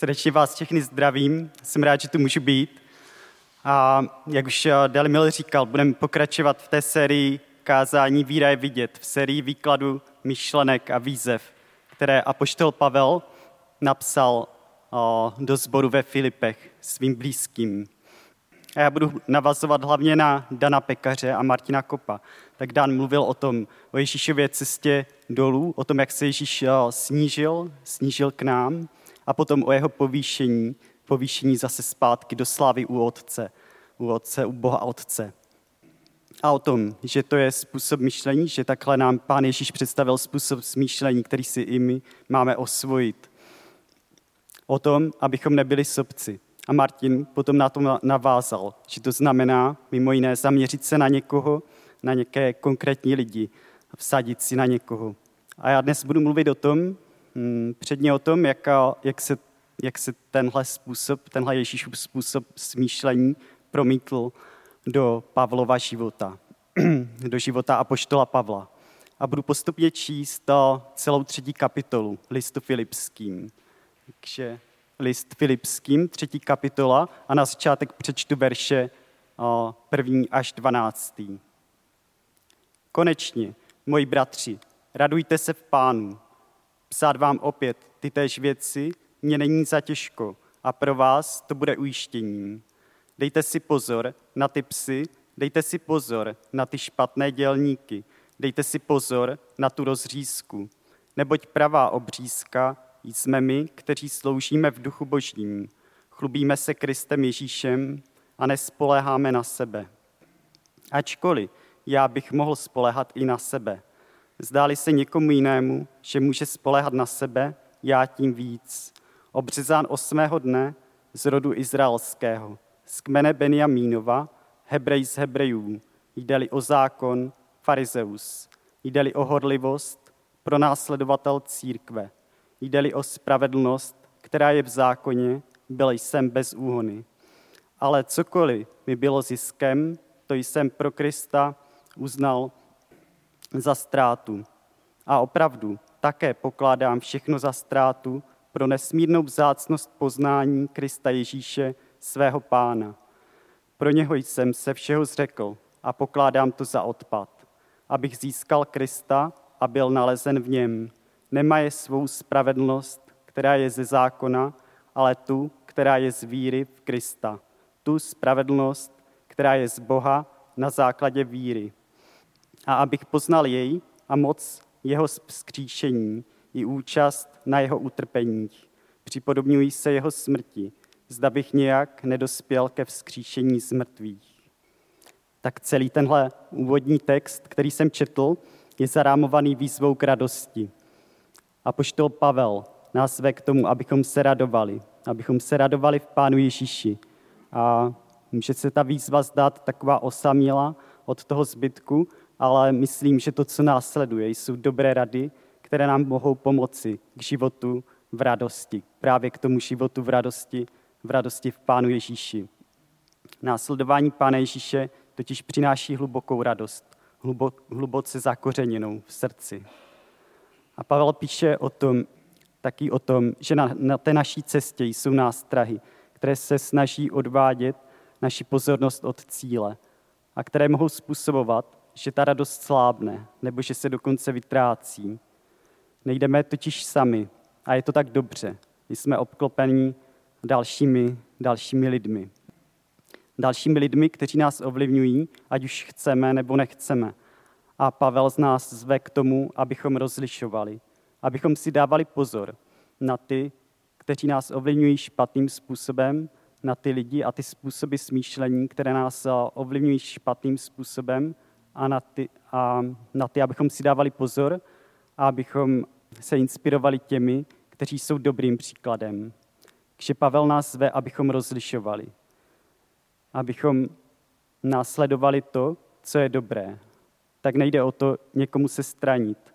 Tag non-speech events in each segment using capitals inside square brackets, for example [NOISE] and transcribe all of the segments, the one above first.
Srdečně vás všechny zdravím, jsem rád, že tu můžu být. A jak už Delimil říkal, budeme pokračovat v té sérii kázání Víra je vidět, v sérii výkladu myšlenek a výzev, které apoštol Pavel napsal do sboru ve Filipech svým blízkým. A já budu navazovat hlavně na Dana Pekaře a Martina Kopa. Tak Dan mluvil o tom, o Ježíšově cestě dolů, o tom, jak se Ježíš snížil, snížil k nám a potom o jeho povýšení, povýšení zase zpátky do slávy u Otce, u Otce, u Boha Otce. A o tom, že to je způsob myšlení, že takhle nám Pán Ježíš představil způsob smýšlení, který si i my máme osvojit. O tom, abychom nebyli sobci. A Martin potom na to navázal, že to znamená mimo jiné zaměřit se na někoho, na něké konkrétní lidi vsadit si na někoho. A já dnes budu mluvit o tom, předně o tom, jak, jak, se, jak se tenhle způsob, tenhle Ježíšův způsob smýšlení promítl do Pavlova života, [CLEARS THROAT] do života apoštola Pavla. A budu postupně číst celou třetí kapitolu listu Filipským. Takže list Filipským, třetí kapitola a na začátek přečtu verše první až dvanáctý. Konečně, moji bratři, radujte se v pánu. Psát vám opět ty též věci mě není za těžko a pro vás to bude ujištěním. Dejte si pozor na ty psy, dejte si pozor na ty špatné dělníky, dejte si pozor na tu rozřízku, neboť pravá obřízka jsme my, kteří sloužíme v duchu božím, chlubíme se Kristem Ježíšem a nespoléháme na sebe. Ačkoliv já bych mohl spolehat i na sebe. Zdáli se někomu jinému, že může spolehat na sebe, já tím víc. Obřezán osmého dne z rodu izraelského, z kmene Benjamínova, Hebrej z Hebrejů, jde-li o zákon, farizeus, jde-li o horlivost, pronásledovatel církve, jde-li o spravedlnost, která je v zákoně, byl jsem bez úhony. Ale cokoliv mi bylo ziskem, to jsem pro Krista uznal za ztrátu. A opravdu také pokládám všechno za ztrátu pro nesmírnou vzácnost poznání Krista Ježíše, svého pána. Pro něho jsem se všeho zřekl a pokládám to za odpad, abych získal Krista a byl nalezen v něm. Nemaje svou spravedlnost, která je ze zákona, ale tu, která je z víry v Krista. Tu spravedlnost, která je z Boha na základě víry. A abych poznal jej a moc jeho skříšení i účast na jeho utrpeních. Připodobňují se jeho smrti, zda bych nějak nedospěl ke vzkříšení z mrtvých. Tak celý tenhle úvodní text, který jsem četl, je zarámovaný výzvou k radosti. A poštol Pavel nás ve k tomu, abychom se radovali, abychom se radovali v Pánu Ježíši. A může se ta výzva zdát taková osaměla od toho zbytku, ale myslím, že to, co následuje, jsou dobré rady, které nám mohou pomoci k životu v radosti. Právě k tomu životu v radosti, v radosti v Pánu Ježíši. Následování Pána Ježíše totiž přináší hlubokou radost, hluboce zakořeněnou v srdci. A Pavel píše o tom, taky o tom, že na, na té naší cestě jsou nástrahy, které se snaží odvádět naši pozornost od cíle a které mohou způsobovat, že ta radost slábne nebo že se dokonce vytrácí. Nejdeme totiž sami a je to tak dobře. Jsme obklopení dalšími, dalšími lidmi. Dalšími lidmi, kteří nás ovlivňují, ať už chceme nebo nechceme. A Pavel z nás zve k tomu, abychom rozlišovali, abychom si dávali pozor na ty, kteří nás ovlivňují špatným způsobem, na ty lidi a ty způsoby smýšlení, které nás ovlivňují špatným způsobem a na ty, a na ty abychom si dávali pozor a abychom se inspirovali těmi, kteří jsou dobrým příkladem. Takže Pavel nás zve, abychom rozlišovali, abychom následovali to, co je dobré. Tak nejde o to někomu se stranit,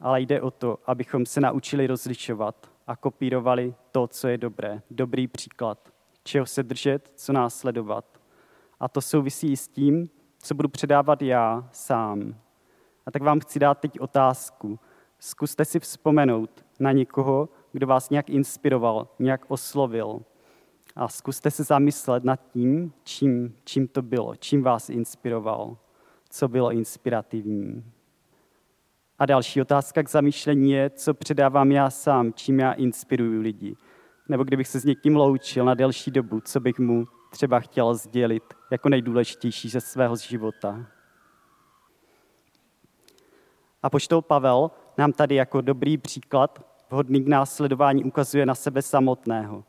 ale jde o to, abychom se naučili rozlišovat a kopírovali to, co je dobré. Dobrý příklad, čeho se držet, co následovat. A to souvisí i s tím, co budu předávat já sám. A tak vám chci dát teď otázku. Zkuste si vzpomenout na někoho, kdo vás nějak inspiroval, nějak oslovil. A zkuste se zamyslet nad tím, čím, čím to bylo, čím vás inspiroval, co bylo inspirativní. A další otázka k zamýšlení je, co předávám já sám, čím já inspiruju lidi. Nebo kdybych se s někým loučil na delší dobu, co bych mu třeba chtěl sdělit jako nejdůležitější ze svého života. A poštol Pavel nám tady jako dobrý příklad, vhodný k následování, ukazuje na sebe samotného.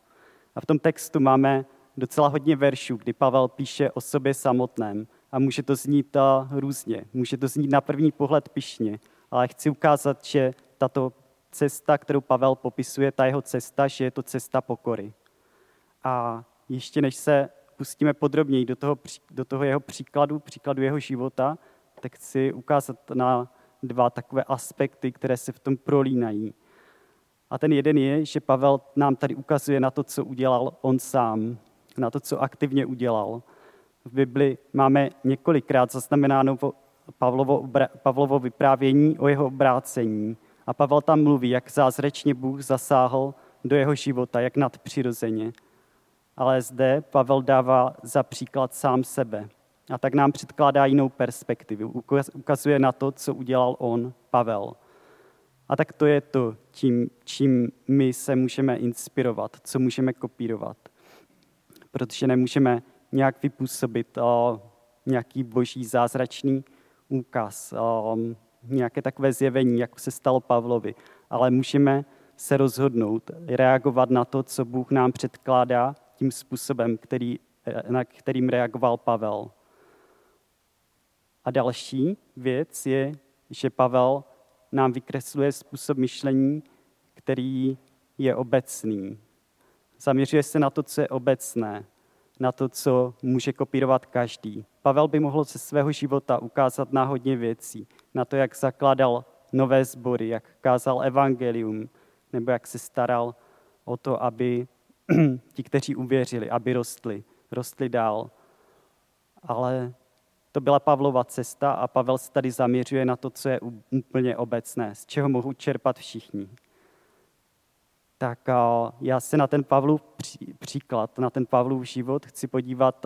A v tom textu máme docela hodně veršů, kdy Pavel píše o sobě samotném. A může to znít různě, může to znít na první pohled pišně, ale chci ukázat, že tato cesta, kterou Pavel popisuje, ta jeho cesta, že je to cesta pokory. A ještě než se pustíme podrobněji do toho, do toho jeho příkladu, příkladu jeho života, tak chci ukázat na dva takové aspekty, které se v tom prolínají. A ten jeden je, že Pavel nám tady ukazuje na to, co udělal on sám, na to, co aktivně udělal. V Bibli máme několikrát zaznamenáno Pavlovo, Pavlovo vyprávění o jeho obrácení. A Pavel tam mluví, jak zázračně Bůh zasáhl do jeho života, jak nadpřirozeně. Ale zde Pavel dává za příklad sám sebe. A tak nám předkládá jinou perspektivu. Ukazuje na to, co udělal on, Pavel. A tak to je to, tím, čím my se můžeme inspirovat, co můžeme kopírovat. Protože nemůžeme nějak vypůsobit o, nějaký boží zázračný úkaz, o, nějaké takové zjevení, jako se stalo Pavlovi, ale můžeme se rozhodnout, reagovat na to, co Bůh nám předkládá tím způsobem, který, na kterým reagoval Pavel. A další věc je, že Pavel nám vykresluje způsob myšlení, který je obecný. Zaměřuje se na to, co je obecné, na to, co může kopírovat každý. Pavel by mohl ze svého života ukázat na hodně věcí, na to, jak zakládal nové sbory, jak kázal evangelium, nebo jak se staral o to, aby [CLEARS THROAT] ti, kteří uvěřili, aby rostli, rostli dál. Ale to byla Pavlova cesta a Pavel se tady zaměřuje na to, co je úplně obecné, z čeho mohou čerpat všichni. Tak já se na ten Pavlův příklad, na ten Pavlův život chci podívat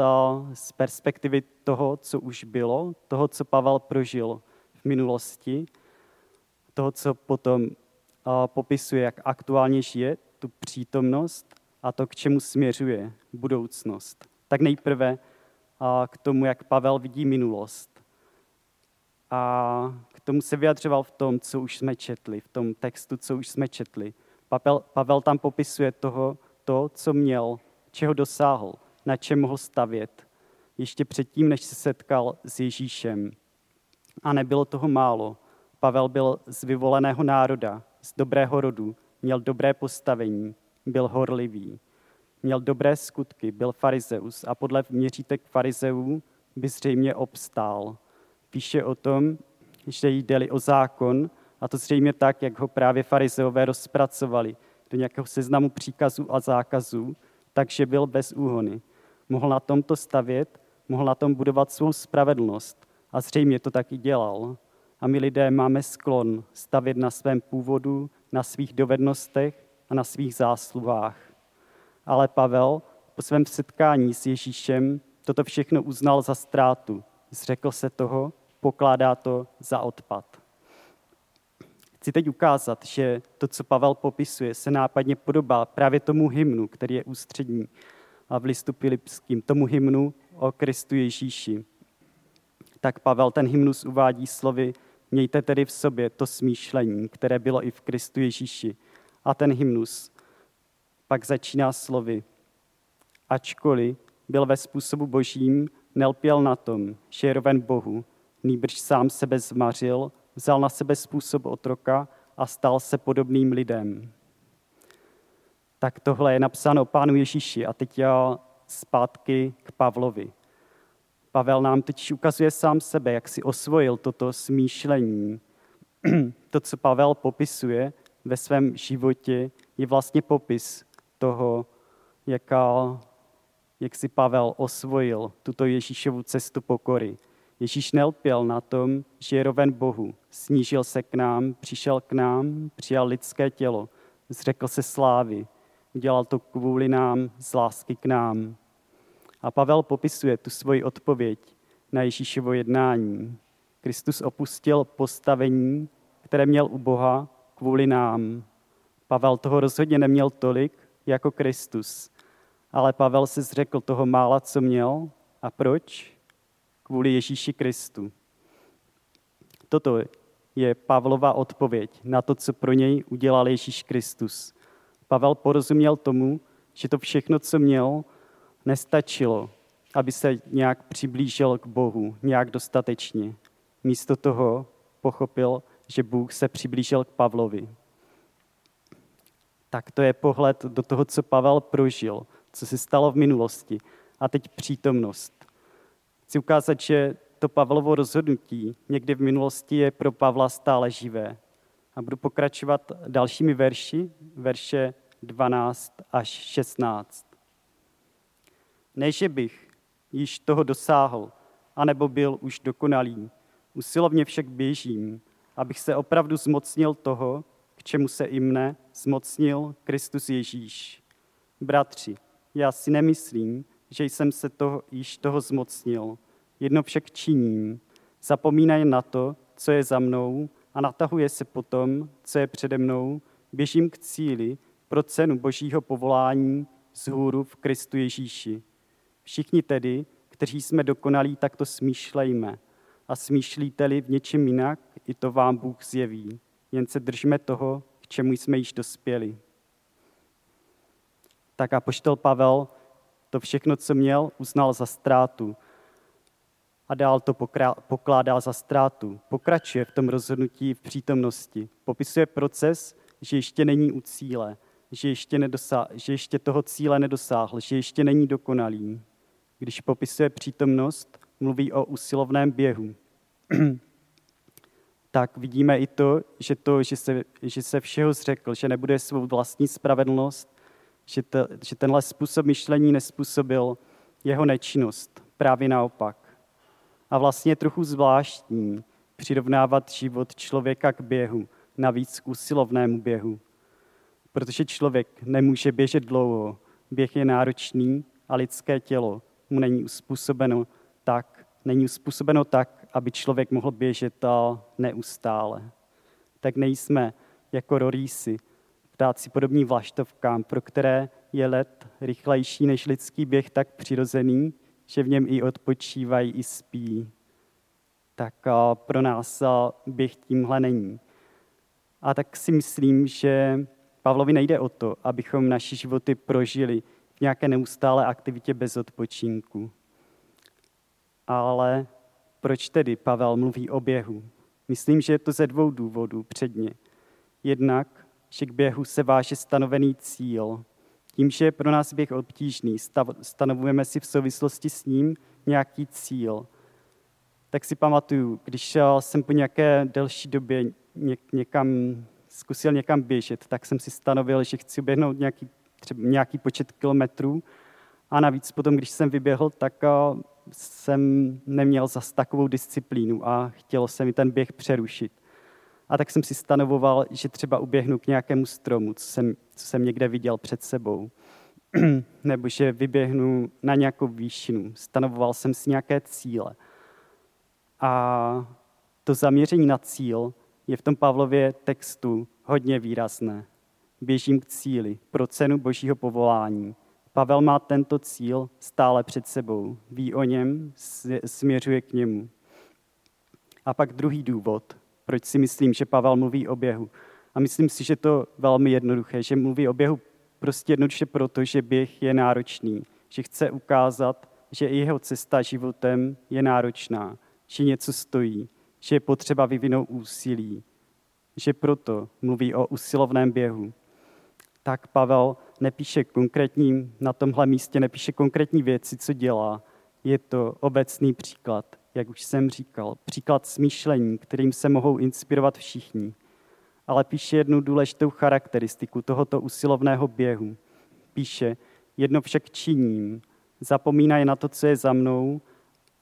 z perspektivy toho, co už bylo, toho, co Pavel prožil v minulosti, toho, co potom popisuje, jak aktuálně žije, tu přítomnost a to, k čemu směřuje budoucnost. Tak nejprve k tomu, jak Pavel vidí minulost. A k tomu se vyjadřoval v tom, co už jsme četli, v tom textu, co už jsme četli. Pavel, Pavel tam popisuje toho, to, co měl, čeho dosáhl, na čem mohl stavět, ještě předtím, než se setkal s Ježíšem. A nebylo toho málo. Pavel byl z vyvoleného národa, z dobrého rodu, měl dobré postavení, byl horlivý měl dobré skutky, byl farizeus a podle měřítek farizeů by zřejmě obstál. Píše o tom, že jde o zákon, a to zřejmě tak, jak ho právě farizeové rozpracovali do nějakého seznamu příkazů a zákazů, takže byl bez úhony. Mohl na tomto stavět, mohl na tom budovat svou spravedlnost a zřejmě to taky dělal. A my lidé máme sklon stavět na svém původu, na svých dovednostech a na svých zásluhách ale Pavel po svém setkání s Ježíšem toto všechno uznal za ztrátu. Zřekl se toho, pokládá to za odpad. Chci teď ukázat, že to, co Pavel popisuje, se nápadně podobá právě tomu hymnu, který je ústřední a v listu Pilipským, tomu hymnu o Kristu Ježíši. Tak Pavel ten hymnus uvádí slovy Mějte tedy v sobě to smýšlení, které bylo i v Kristu Ježíši. A ten hymnus pak začíná slovy. Ačkoliv byl ve způsobu božím, nelpěl na tom, že je roven Bohu, nýbrž sám sebe zmařil, vzal na sebe způsob otroka a stal se podobným lidem. Tak tohle je napsáno o Pánu Ježíši a teď já zpátky k Pavlovi. Pavel nám teď ukazuje sám sebe, jak si osvojil toto smýšlení. [CLEARS THROAT] To, co Pavel popisuje ve svém životě, je vlastně popis toho, jaká, jak si Pavel osvojil tuto Ježíšovu cestu pokory. Ježíš nelpěl na tom, že je roven Bohu. Snížil se k nám, přišel k nám, přijal lidské tělo. zřekl se slávy. Udělal to kvůli nám, z lásky k nám. A Pavel popisuje tu svoji odpověď na Ježíšovo jednání. Kristus opustil postavení, které měl u Boha kvůli nám. Pavel toho rozhodně neměl tolik jako Kristus, ale Pavel se zřekl toho mála, co měl. A proč? Kvůli Ježíši Kristu. Toto je Pavlova odpověď na to, co pro něj udělal Ježíš Kristus. Pavel porozuměl tomu, že to všechno, co měl, nestačilo, aby se nějak přiblížil k Bohu, nějak dostatečně. Místo toho pochopil, že Bůh se přiblížil k Pavlovi. Tak to je pohled do toho, co Pavel prožil, co se stalo v minulosti a teď přítomnost. Chci ukázat, že to Pavlovo rozhodnutí někdy v minulosti je pro Pavla stále živé. A budu pokračovat dalšími verši, verše 12 až 16. Ne, že bych již toho dosáhl, anebo byl už dokonalý, usilovně však běžím, abych se opravdu zmocnil toho, k čemu se i mne zmocnil Kristus Ježíš. Bratři, já si nemyslím, že jsem se toho, již toho zmocnil. Jedno však činím. Zapomínají na to, co je za mnou a natahuje se potom, co je přede mnou. Běžím k cíli pro cenu božího povolání z hůru v Kristu Ježíši. Všichni tedy, kteří jsme dokonalí, tak to smýšlejme. A smýšlíte-li v něčem jinak, i to vám Bůh zjeví. Jen se držme toho, k čemu jsme již dospěli. Tak a poštol Pavel to všechno, co měl, uznal za ztrátu a dál to pokládá za ztrátu. Pokračuje v tom rozhodnutí v přítomnosti. Popisuje proces, že ještě není u cíle, že ještě, nedosá, že ještě toho cíle nedosáhl, že ještě není dokonalý. Když popisuje přítomnost, mluví o usilovném běhu. [CLEARS THROAT] tak vidíme i to, že, to, že, se, že se všeho zřekl, že nebude svou vlastní spravedlnost, že, to, že tenhle způsob myšlení nespůsobil jeho nečinnost. Právě naopak. A vlastně trochu zvláštní přirovnávat život člověka k běhu, navíc k usilovnému běhu. Protože člověk nemůže běžet dlouho, běh je náročný a lidské tělo mu není uspůsobeno tak, není uspůsobeno tak, aby člověk mohl běžet neustále. Tak nejsme jako rorýsy, ptáci podobní vlaštovkám, pro které je let rychlejší než lidský běh tak přirozený, že v něm i odpočívají, i spí. Tak pro nás běh tímhle není. A tak si myslím, že Pavlovi nejde o to, abychom naši životy prožili v nějaké neustále aktivitě bez odpočinku. Ale proč tedy Pavel mluví o běhu? Myslím, že je to ze dvou důvodů předně. Jednak, že k běhu se váže stanovený cíl. Tím, že je pro nás běh obtížný, stanovujeme si v souvislosti s ním nějaký cíl. Tak si pamatuju, když jsem po nějaké delší době někam, zkusil někam běžet, tak jsem si stanovil, že chci běhnout nějaký, třeba nějaký počet kilometrů a navíc potom, když jsem vyběhl, tak jsem neměl zas takovou disciplínu a chtělo se mi ten běh přerušit. A tak jsem si stanovoval, že třeba uběhnu k nějakému stromu, co jsem, co jsem někde viděl před sebou. [CLEARS THROAT] Nebo že vyběhnu na nějakou výšinu. Stanovoval jsem si nějaké cíle. A to zaměření na cíl je v tom Pavlově textu hodně výrazné. Běžím k cíli pro cenu božího povolání. Pavel má tento cíl stále před sebou, ví o něm, směřuje k němu. A pak druhý důvod, proč si myslím, že Pavel mluví o běhu. A myslím si, že to velmi jednoduché, že mluví o běhu prostě jednoduše proto, že běh je náročný, že chce ukázat, že i jeho cesta životem je náročná, že něco stojí, že je potřeba vyvinout úsilí, že proto mluví o usilovném běhu. Tak Pavel nepíše konkrétní, na tomhle místě nepíše konkrétní věci, co dělá. Je to obecný příklad, jak už jsem říkal, příklad smýšlení, kterým se mohou inspirovat všichni. Ale píše jednu důležitou charakteristiku tohoto usilovného běhu. Píše, jedno však činím, zapomínají na to, co je za mnou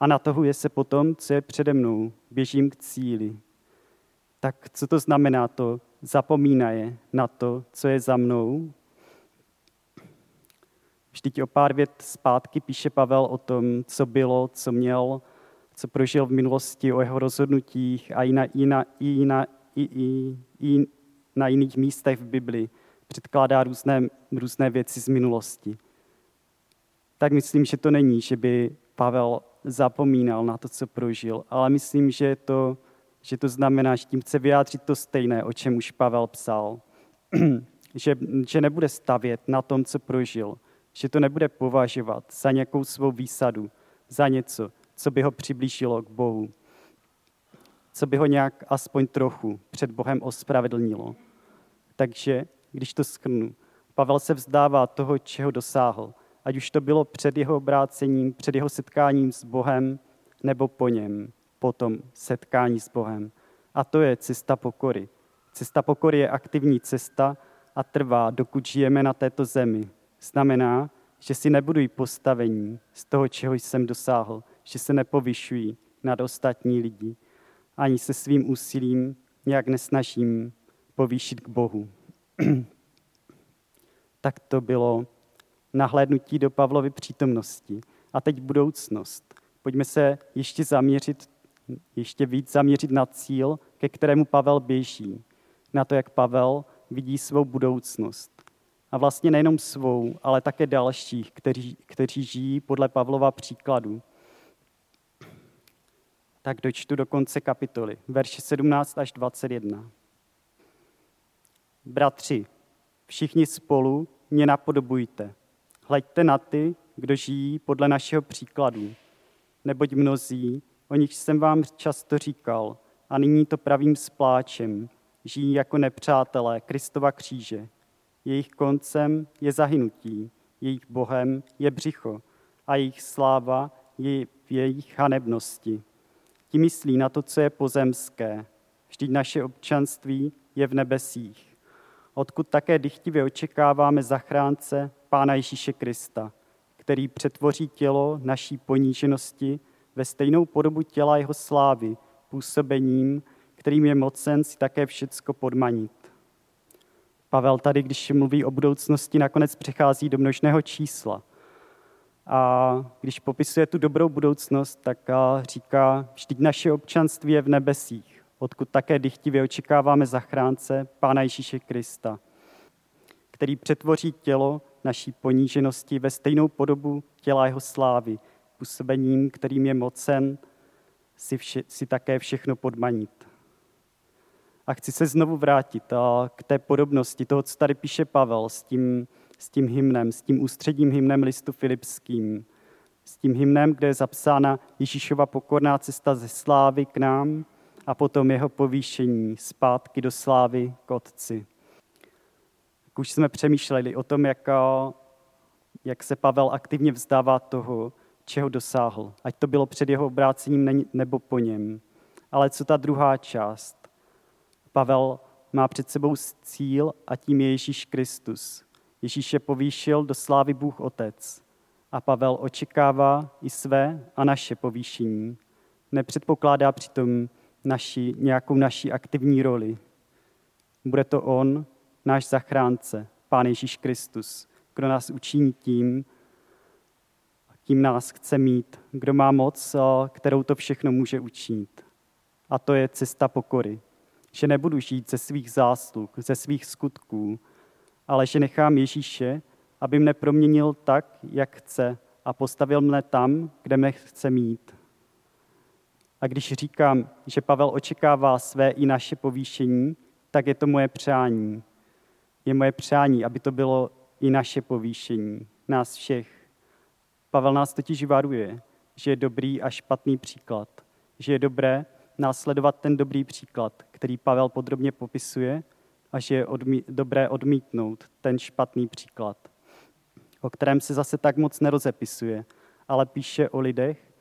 a natahuje se potom, co je přede mnou. Běžím k cíli. Tak co to znamená to zapomínají na to, co je za mnou. Vždyť o pár vět zpátky píše Pavel o tom, co bylo, co měl, co prožil v minulosti, o jeho rozhodnutích a i na, i na, i na, i, i, i na jiných místech v Bibli předkládá různé, různé věci z minulosti. Tak myslím, že to není, že by Pavel zapomínal na to, co prožil, ale myslím, že to, že to znamená, že tím chce vyjádřit to stejné, o čem už Pavel psal. [CLEARS THROAT] že, že nebude stavět na tom, co prožil, že to nebude považovat za nějakou svou výsadu, za něco, co by ho přiblížilo k Bohu, co by ho nějak aspoň trochu před Bohem ospravedlnilo. Takže, když to skrnu, Pavel se vzdává toho, čeho dosáhl, ať už to bylo před jeho obrácením, před jeho setkáním s Bohem, nebo po něm, po tom setkání s Bohem. A to je cesta pokory. Cesta pokory je aktivní cesta a trvá, dokud žijeme na této zemi. Znamená, že si nebudují postavení z toho, čeho jsem dosáhl, že se nepovyšují nad ostatní lidi, ani se svým úsilím nějak nesnažím povýšit k Bohu. [CLEARS THROAT] tak to bylo nahlédnutí do Pavlovy přítomnosti. A teď budoucnost. Pojďme se ještě zaměřit, ještě víc zaměřit na cíl, ke kterému Pavel běží. Na to, jak Pavel vidí svou budoucnost. A vlastně nejenom svou, ale také dalších, kteří, kteří žijí podle Pavlova příkladu. Tak dočtu do konce kapitoly, verše 17 až 21. Bratři, všichni spolu mě napodobujte. Hleďte na ty, kdo žijí podle našeho příkladu. Neboť mnozí, o nich jsem vám často říkal, a nyní to pravým spláčem, žijí jako nepřátelé Kristova kříže. Jejich koncem je zahynutí, jejich bohem je břicho a jejich sláva je v jejich hanebnosti. Ti myslí na to, co je pozemské. Vždyť naše občanství je v nebesích, odkud také dychtivě očekáváme zachránce Pána Ježíše Krista, který přetvoří tělo naší poníženosti ve stejnou podobu těla jeho slávy, působením, kterým je mocen si také všecko podmanit. Pavel tady, když mluví o budoucnosti, nakonec přichází do množného čísla. A když popisuje tu dobrou budoucnost, tak říká, vždyť naše občanství je v nebesích, odkud také dychtivě očekáváme zachránce Pána Ježíše Krista, který přetvoří tělo naší poníženosti ve stejnou podobu těla jeho slávy, působením, kterým je mocen si, vše, si také všechno podmanit. A chci se znovu vrátit k té podobnosti toho, co tady píše Pavel s tím, s tím hymnem, s tím ústředním hymnem listu filipským, s tím hymnem, kde je zapsána Ježíšova pokorná cesta ze slávy k nám a potom jeho povýšení zpátky do slávy k Otci. Jak už jsme přemýšleli o tom, jak, jak se Pavel aktivně vzdává toho, čeho dosáhl, ať to bylo před jeho obrácením nebo po něm. Ale co ta druhá část? Pavel má před sebou cíl a tím je Ježíš Kristus. Ježíš je povýšil do slávy Bůh Otec a Pavel očekává i své a naše povýšení. Nepředpokládá přitom naši, nějakou naší aktivní roli. Bude to On, náš zachránce, Pán Ježíš Kristus, kdo nás učiní tím, tím nás chce mít, kdo má moc, kterou to všechno může učinit. A to je cesta pokory že nebudu žít ze svých zásluh, ze svých skutků, ale že nechám Ježíše, aby mne proměnil tak, jak chce a postavil mne tam, kde mne chce mít. A když říkám, že Pavel očekává své i naše povýšení, tak je to moje přání. Je moje přání, aby to bylo i naše povýšení, nás všech. Pavel nás totiž varuje, že je dobrý a špatný příklad, že je dobré, následovat ten dobrý příklad, který Pavel podrobně popisuje, a že je odmí- dobré odmítnout ten špatný příklad, o kterém se zase tak moc nerozepisuje, ale píše o lidech,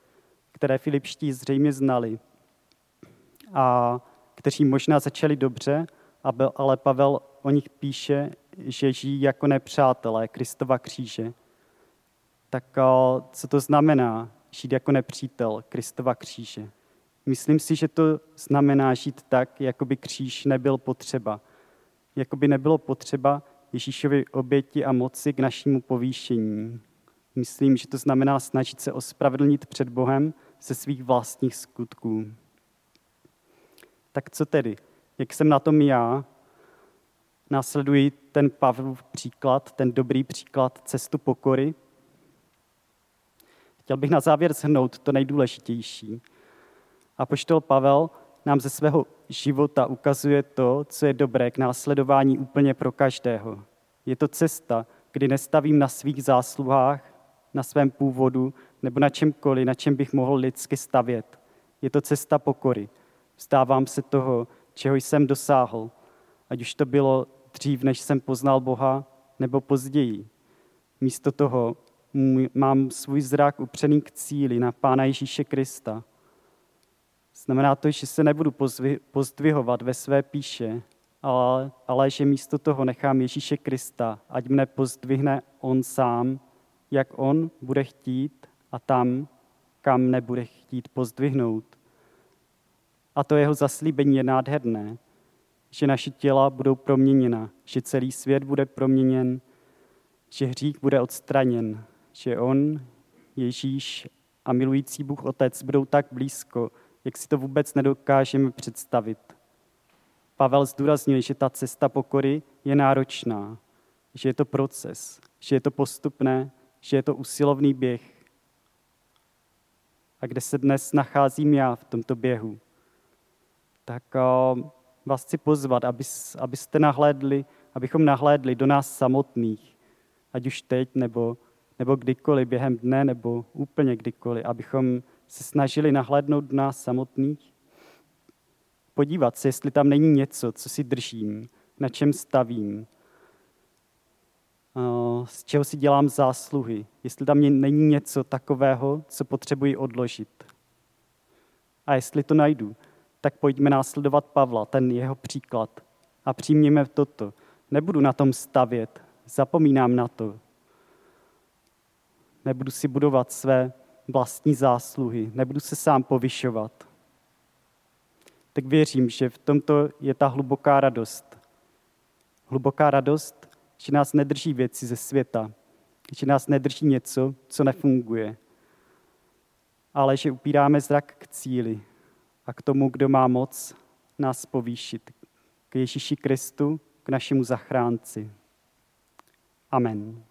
které Filipští zřejmě znali a kteří možná začali dobře, ale Pavel o nich píše, že žijí jako nepřátelé Kristova kříže. Tak co to znamená žít jako nepřítel Kristova kříže? Myslím si, že to znamená žít tak, jako by kříž nebyl potřeba. jako by nebylo potřeba Ježíšovi oběti a moci k našemu povýšení. Myslím, že to znamená snažit se ospravedlnit před Bohem ze svých vlastních skutků. Tak co tedy? Jak jsem na tom já? Následuji ten Pavlův příklad, ten dobrý příklad cestu pokory. Chtěl bych na závěr shrnout to nejdůležitější. A poštol Pavel nám ze svého života ukazuje to, co je dobré k následování úplně pro každého. Je to cesta, kdy nestavím na svých zásluhách, na svém původu nebo na čemkoliv, na čem bych mohl lidsky stavět. Je to cesta pokory. Vstávám se toho, čeho jsem dosáhl, ať už to bylo dřív, než jsem poznal Boha, nebo později. Místo toho mám svůj zrak upřený k cíli na Pána Ježíše Krista. Znamená to, že se nebudu pozdvihovat ve své píše, ale, ale že místo toho nechám Ježíše Krista, ať mne pozdvihne On sám, jak On bude chtít a tam, kam nebude chtít pozdvihnout. A to jeho zaslíbení je nádherné, že naše těla budou proměněna, že celý svět bude proměněn, že hřích bude odstraněn, že On, Ježíš a milující Bůh Otec budou tak blízko, jak si to vůbec nedokážeme představit. Pavel zdůraznil, že ta cesta pokory je náročná, že je to proces, že je to postupné, že je to usilovný běh. A kde se dnes nacházím já v tomto běhu? Tak uh, vás chci pozvat, abyste nahlédli, abychom nahlédli do nás samotných, ať už teď nebo, nebo kdykoliv během dne nebo úplně kdykoliv, abychom se snažili nahlédnout nás samotných, podívat se, jestli tam není něco, co si držím, na čem stavím, z čeho si dělám zásluhy, jestli tam není něco takového, co potřebuji odložit. A jestli to najdu, tak pojďme následovat Pavla, ten jeho příklad a přijměme toto. Nebudu na tom stavět, zapomínám na to. Nebudu si budovat své vlastní zásluhy, nebudu se sám povyšovat. Tak věřím, že v tomto je ta hluboká radost. Hluboká radost, že nás nedrží věci ze světa, že nás nedrží něco, co nefunguje, ale že upíráme zrak k cíli a k tomu, kdo má moc nás povýšit, k Ježíši Kristu, k našemu zachránci. Amen.